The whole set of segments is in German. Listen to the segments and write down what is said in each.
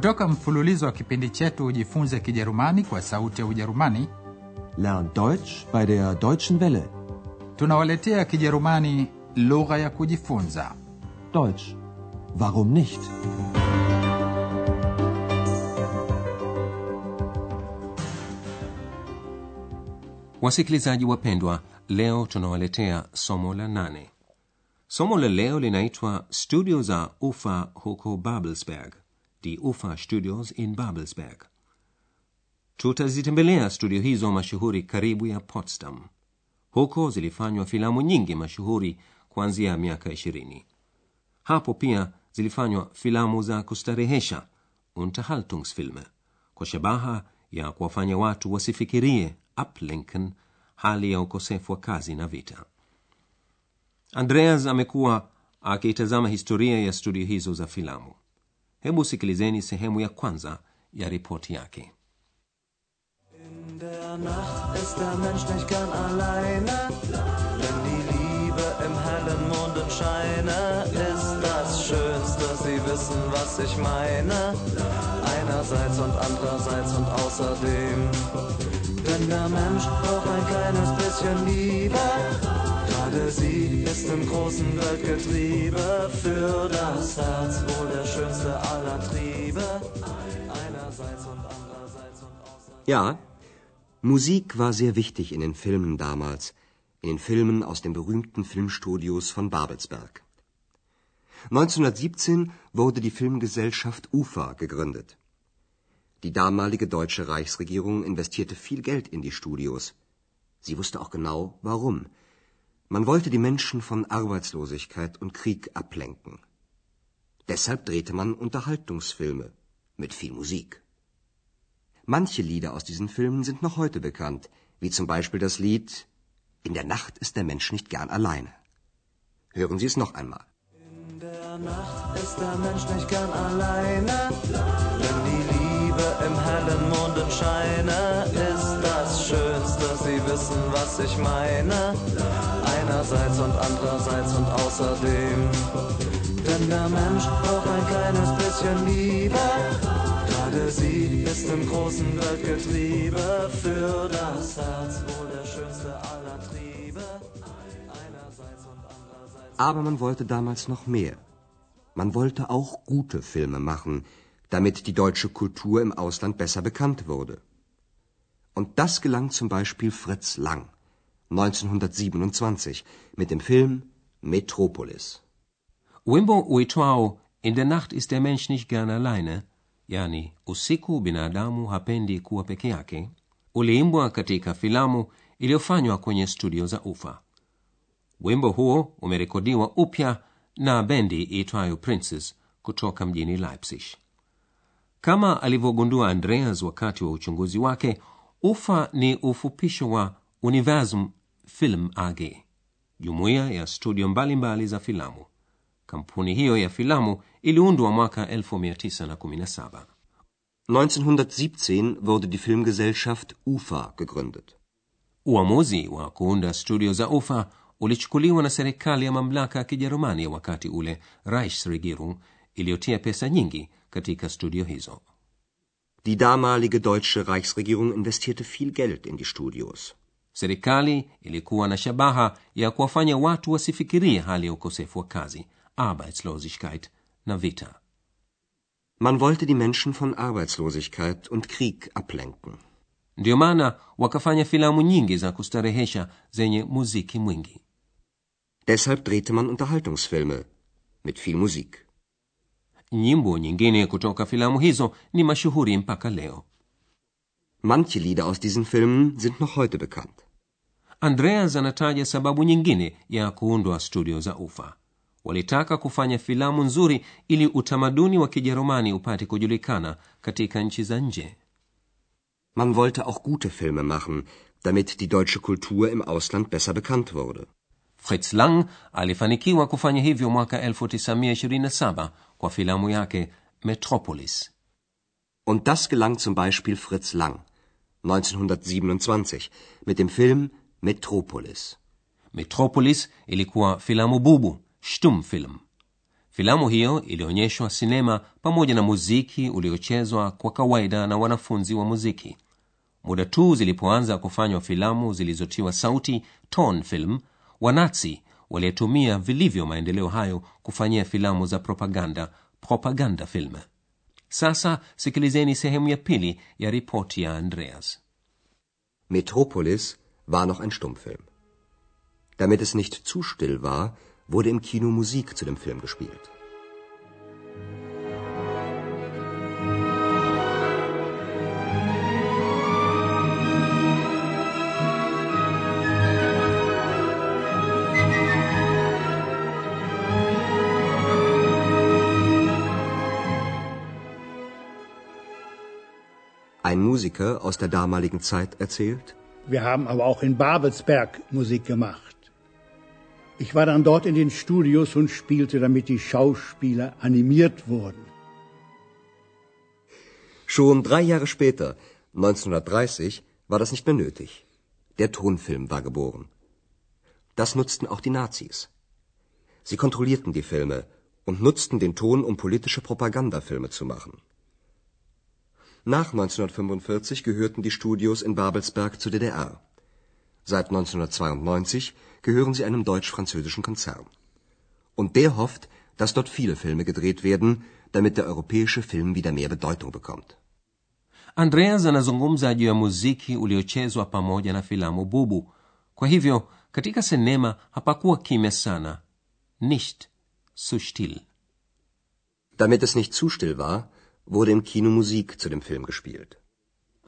Kutoka mfululizo wa kipindi chetu Ujifunze Kijerumani kwa Sauti ya Ujerumani, Lern Deutsch bei der Deutschen Welle. tunawaletea Kijerumani lugha ya kujifunza. Deutsch. Warum nicht? Wasikilizaji wapendwa, leo tunawaletea somo la nane. Somo la leo linaitwa studio za Ufa huko Babelsberg, die Ufa Studios in Babelsberg. Tutazitembelea studio hizo mashuhuri karibu ya Potsdam. Huko zilifanywa filamu nyingi mashuhuri kuanzia miaka ishirini. Hapo pia zilifanywa filamu za kustarehesha Unterhaltungsfilme kwa shabaha ya kuwafanya watu wasifikirie ablenken hali ya ukosefu wa kazi na vita. Andreas amekuwa akiitazama historia ya studio hizo za filamu. Hebu sikilizeni sehemu ya kwanza ya ripoti yake. In der Nacht ist der Mensch nicht gern alleine, denn die Liebe im hellen Mondenscheine ist das Schönste. Sie wissen, was ich meine. Einerseits und andererseits und außerdem. Denn der Mensch braucht ein kleines bisschen Liebe. Gerade sie ist im großen Weltgetriebe für das Herz wohl der schönste aller Triebe. Einerseits und andererseits und außerdem. Ja, Musik war sehr wichtig in den Filmen damals, in den Filmen aus den berühmten Filmstudios von Babelsberg. 1917 wurde die Filmgesellschaft UFA gegründet. Die damalige deutsche Reichsregierung investierte viel Geld in die Studios. Sie wusste auch genau, warum. Man wollte die Menschen von Arbeitslosigkeit und Krieg ablenken. Deshalb drehte man Unterhaltungsfilme mit viel Musik. Manche Lieder aus diesen Filmen sind noch heute bekannt, wie zum Beispiel das Lied In der Nacht ist der Mensch nicht gern alleine. Hören Sie es noch einmal. In der Nacht ist der Mensch nicht gern alleine, denn die Liebe im hellen Mondenscheine ist das Schönste. Sie wissen, was ich meine. Einerseits und andererseits und außerdem. Denn der Mensch braucht ein kleines bisschen Liebe. Gerade sie ist im großen Weltgetriebe für das Herz wohl der schönste aller Triebe. Aber man wollte damals noch mehr. Man wollte auch gute Filme machen, damit die deutsche Kultur im Ausland besser bekannt wurde. Und das gelang zum Beispiel Fritz Lang 1927 mit dem Film Metropolis. Wimbo uitwao In der Nacht ist der Mensch nicht gern alleine, yani usiku binadamu hapendi kuwa peke yake, uliimbwa katika filamu iliyofanywa kwenye studio za Ufa. Wimbo huo umerekodiwa upya na bendi iitwayo Princes kutoka mjini Leipzig. Kama alivyogundua Andreas wakati wa uchunguzi wake, Ufa ni ufupisho wa Universum Film AG, jumuiya ya studio mbalimbali za filamu. Kampuni hiyo ya filamu iliundwa mwaka 1917. 1917 wurde die Filmgesellschaft UFA gegründet. Uamuzi wa kuunda studio za Ufa ulichukuliwa na serikali ya mamlaka ya Kijerumani ya wakati ule, Reichsregierung, iliyotia pesa nyingi katika studio hizo. Die damalige deutsche Reichsregierung investierte viel Geld in die Studios. Serikali ilikuwa na shabaha ya kuwafanya watu wasifikirie hali ya ukosefu wa kazi, Arbeitslosigkeit na vita. Man wollte die Menschen von Arbeitslosigkeit und Krieg ablenken. Ndiyo maana wakafanya filamu nyingi za kustarehesha zenye muziki mwingi. Deshalb drehte man Unterhaltungsfilme mit viel Musik. Nyimbo nyingine kutoka filamu hizo ni mashuhuri mpaka leo. Manche Lieder aus diesen Filmen sind noch heute bekannt. Andreas anataja sababu nyingine ya kuundwa studio za Ufa. Walitaka kufanya filamu nzuri ili utamaduni wa Kijerumani upate kujulikana katika nchi za nje. Man wollte auch gute Filme machen, damit die deutsche Kultur im Ausland besser bekannt wurde. Fritz Lang alifanikiwa kufanya hivyo mwaka 1927 kwa filamu yake Metropolis. Und das gelang zum Beispiel Fritz Lang 1927 mit dem Film Metropolis. Metropolis ilikuwa filamu bubu, Stummfilm. filamu hiyo ilionyeshwa sinema pamoja na muziki uliochezwa kwa kawaida na wanafunzi wa muziki muda tu zilipoanza kufanywa filamu zilizotiwa sauti ton film wanazi waliyetumia vilivyo maendeleo hayo kufanyia filamu za propaganda propaganda film sasa sikilizeni sehemu ya pili ya ripoti ya andreas Metropolis war noch ein Stummfilm. Damit es nicht zu still war, wurde im Kino Musik zu dem Film gespielt. Ein Musiker aus der damaligen Zeit erzählt, Wir haben aber auch in Babelsberg Musik gemacht. Ich war dann dort in den Studios und spielte, damit die Schauspieler animiert wurden. Schon drei Jahre später, 1930, war das nicht mehr nötig. Der Tonfilm war geboren. Das nutzten auch die Nazis. Sie kontrollierten die Filme und nutzten den Ton, um politische Propagandafilme zu machen. Nach 1945 gehörten die Studios in Babelsberg zur DDR. Seit 1992 gehören sie einem deutsch-französischen Konzern. Und der hofft, dass dort viele Filme gedreht werden, damit der europäische Film wieder mehr Bedeutung bekommt. andreas anazungumza juu ya muziki uliochezwa pamoja na filamu bubu kwa hivyo katika sinema hapakuwa kimya sana nicht so still Damit es nicht zu still war, wurde im Kino Musik zu dem Film gespielt.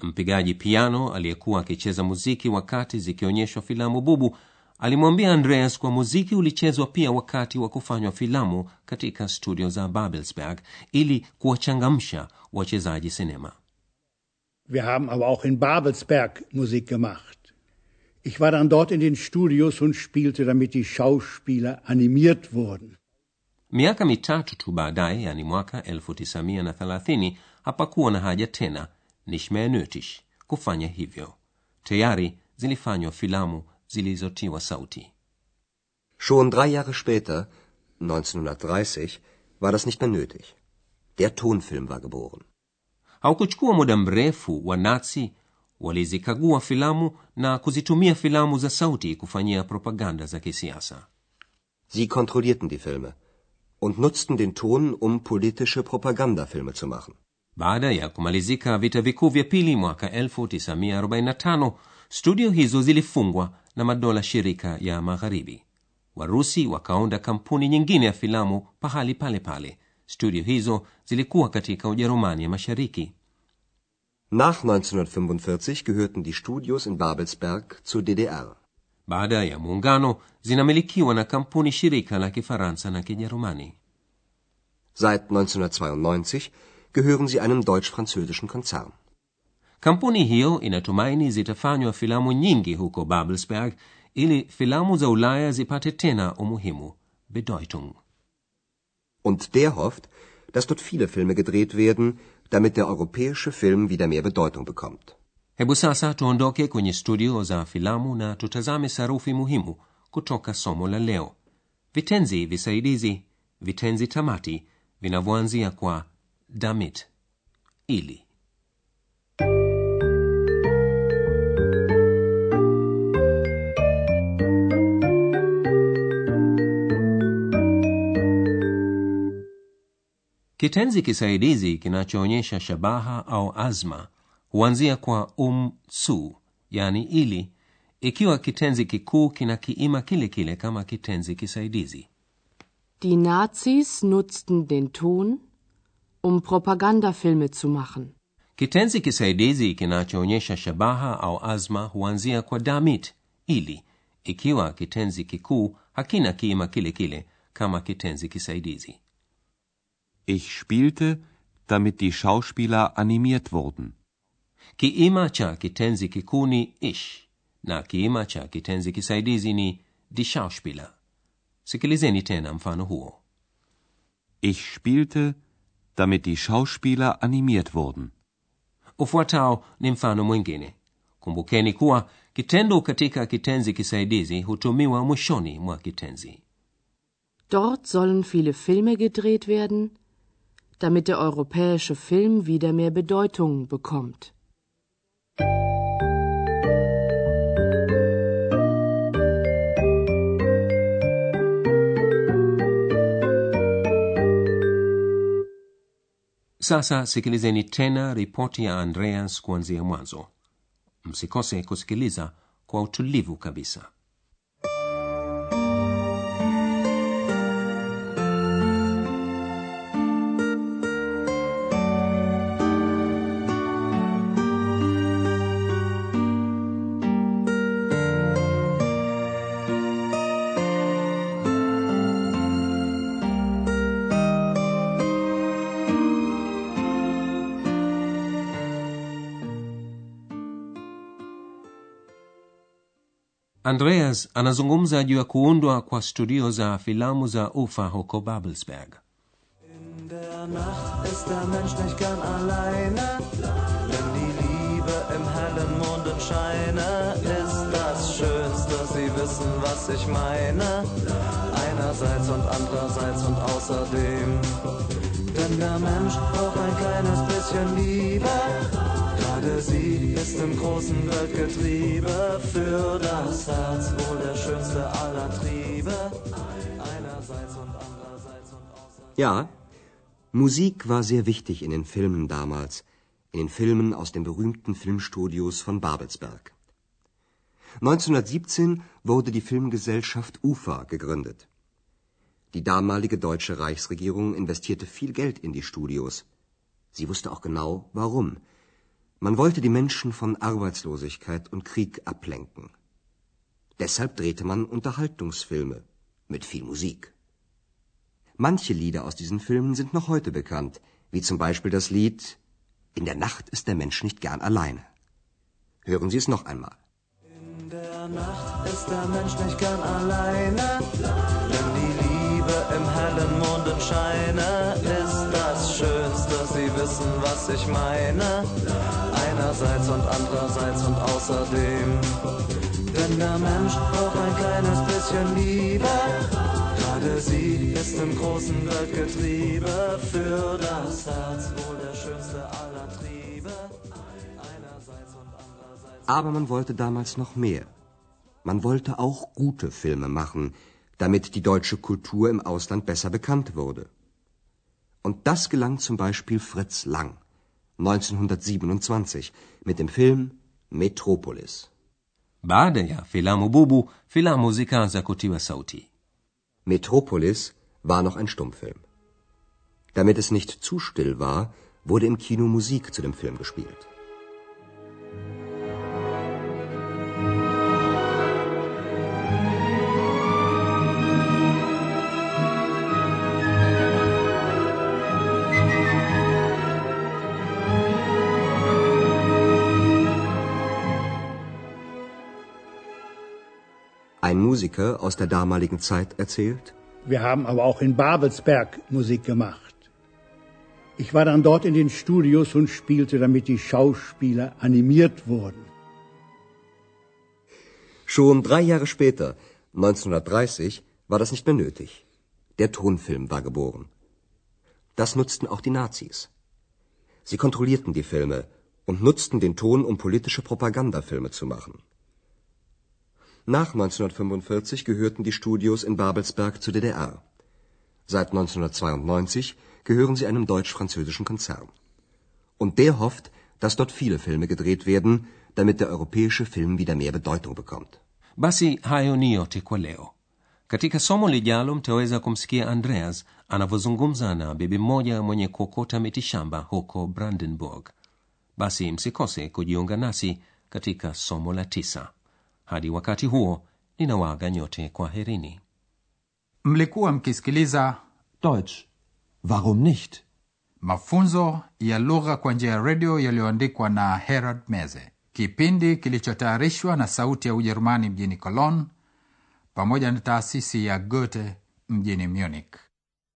mpigaji piano aliyekuwa akicheza muziki wakati zikionyeshwa filamu bubu alimwambia andreas kwa muziki ulichezwa pia wakati wa kufanywa filamu katika studio za babelsberg ili kuwachangamsha wachezaji sinema Wir haben aber auch in Babelsberg Musik gemacht. Ich war dann dort in den Studios und spielte, damit die Schauspieler animiert wurden. Miaka mitatu tu baadaye yani mwaka 1930 hapakuwa na haja tena nicht mehr nötig kufanya hivyo tayari zilifanywa filamu zilizotiwa sauti Schon drei Jahre später, 1930, war das nicht mehr nötig. Der Tonfilm war geboren. haukuchukua muda mrefu wa nazi walizikagua filamu na kuzitumia filamu za sauti kufanyia propaganda za kisiasa Sie kontrollierten die Filme und nutzten den Ton, um politische Propagandafilme zu machen. baada ya kumalizika vita vikuu vya pili mwaka 1945 studio hizo zilifungwa na madola shirika ya magharibi warusi wakaunda kampuni nyingine ya filamu pahali pale pale studio hizo zilikuwa katika ujerumani ya mashariki Nach 1945 gehörten die Studios in Babelsberg zur DDR. Baada ya muungano zinamilikiwa na kampuni shirika la kifaransa na kijerumani Seit 1992 gehören sie einem deutsch-französischen Konzern. kampuni hiyo inatumaini zitafanywa filamu nyingi huko babelsberg ili filamu za ulaya zipate tena umuhimu bedeutung Und der hofft, dass dort viele Filme gedreht werden, damit der europäische Film wieder mehr Bedeutung bekommt. Hebu sasa tuondoke kwenye studio za filamu na tutazame sarufi muhimu kutoka somo la leo. Vitenzi visaidizi vitenzi tamati vinavyoanzia kwa damit. Ili. Kitenzi kisaidizi kinachoonyesha shabaha au azma huanzia kwa um su yani ili ikiwa kitenzi kikuu kina kiima kile kile kama kitenzi kisaidizi Die Nazis nutzten den Ton, um Propagandafilme zu machen. kitenzi kisaidizi kinachoonyesha shabaha au azma huanzia kwa damit ili ikiwa kitenzi kikuu hakina kiima kile kile kama kitenzi kisaidizi Ich spielte, damit die Schauspieler animiert wurden. Kiima cha kitenzi kikuu ni ish. Na kiima cha kitenzi kisaidizi ni die schauspieler. Sikilizeni tena mfano huo. Ich spielte, damit die Schauspieler animiert wurden. ufuatao ni mfano mwingine. Kumbukeni kuwa kitendo katika kitenzi kisaidizi hutumiwa mwishoni mwa kitenzi. Dort sollen viele Filme gedreht werden, damit der europäische Film wieder mehr Bedeutung bekommt. Sasa sikilizeni tena ripoti ya andreas kuanzia mwanzo. Msikose kusikiliza kwa utulivu kabisa andreas anazungumza juu ya kuundwa kwa studio za filamu za ufa huko babelsberg In der Nacht ist der Mensch nicht gern alleine, denn die Liebe im hellen Mondenscheine ist das Schönste. Sie wissen, was ich meine. Einerseits und andererseits und außerdem. Denn der Mensch braucht ein kleines bisschen Liebe. Gerade sie ist im großen Weltgetriebe für das Herz wohl der schönste aller Triebe. Einerseits und andererseits und außerdem. Ja, Musik war sehr wichtig in den Filmen damals, in den Filmen aus den berühmten Filmstudios von Babelsberg. 1917 wurde die Filmgesellschaft UFA gegründet. Die damalige deutsche Reichsregierung investierte viel Geld in die Studios. Sie wusste auch genau, warum. Man wollte die Menschen von Arbeitslosigkeit und Krieg ablenken. Deshalb drehte man Unterhaltungsfilme mit viel Musik. Manche Lieder aus diesen Filmen sind noch heute bekannt, wie zum Beispiel das Lied In der Nacht ist der Mensch nicht gern alleine. Hören Sie es noch einmal. In der Nacht ist der Mensch nicht gern alleine, denn die Liebe im hellen Mondenscheine ist das Schönste. Sie wissen, was ich meine. Einerseits und andererseits und außerdem. Denn der Mensch braucht ein kleines bisschen Liebe. Gerade sie ist im großen Weltgetriebe für das Herz wohl der schönste aller Triebe. Aber man wollte damals noch mehr. Man wollte auch gute Filme machen, damit die deutsche Kultur im Ausland besser bekannt wurde. Und das gelang zum Beispiel Fritz Lang 1927 mit dem Film Metropolis. baada ya filamu bubu filamu zikaanza kutiwa sauti Metropolis war noch ein Stummfilm. Damit es nicht zu still war, wurde im Kino Musik zu dem Film gespielt. Ein Musiker aus der damaligen Zeit erzählt, Wir haben aber auch in Babelsberg Musik gemacht. Ich war dann dort in den Studios und spielte, damit die Schauspieler animiert wurden. Schon drei Jahre später, 1930, war das nicht mehr nötig. Der Tonfilm war geboren. Das nutzten auch die Nazis. Sie kontrollierten die Filme und nutzten den Ton, um politische Propagandafilme zu machen. Nach 1945 gehörten die Studios in Babelsberg zur DDR. Seit 1992 gehören sie einem deutsch-französischen Konzern. Und der hofft, dass dort viele Filme gedreht werden, damit der europäische Film wieder mehr Bedeutung bekommt. basi hayo ni yote kwa leo katika somo lijalo mtaweza kumsikia andreas anavyozungumza na bibi mmoja mwenye kuokota mitishamba huko brandenburg basi msikose kujiunga nasi katika somo la tisa hadi wakati huo ninawaaga nyote kwa herini mlikuwa mkisikiliza Deutsch. Warum nicht? mafunzo ya lugha kwa njia ya redio yaliyoandikwa na herald meze kipindi kilichotayarishwa na sauti ya ujerumani mjini cologne pamoja na taasisi ya goethe mjini munich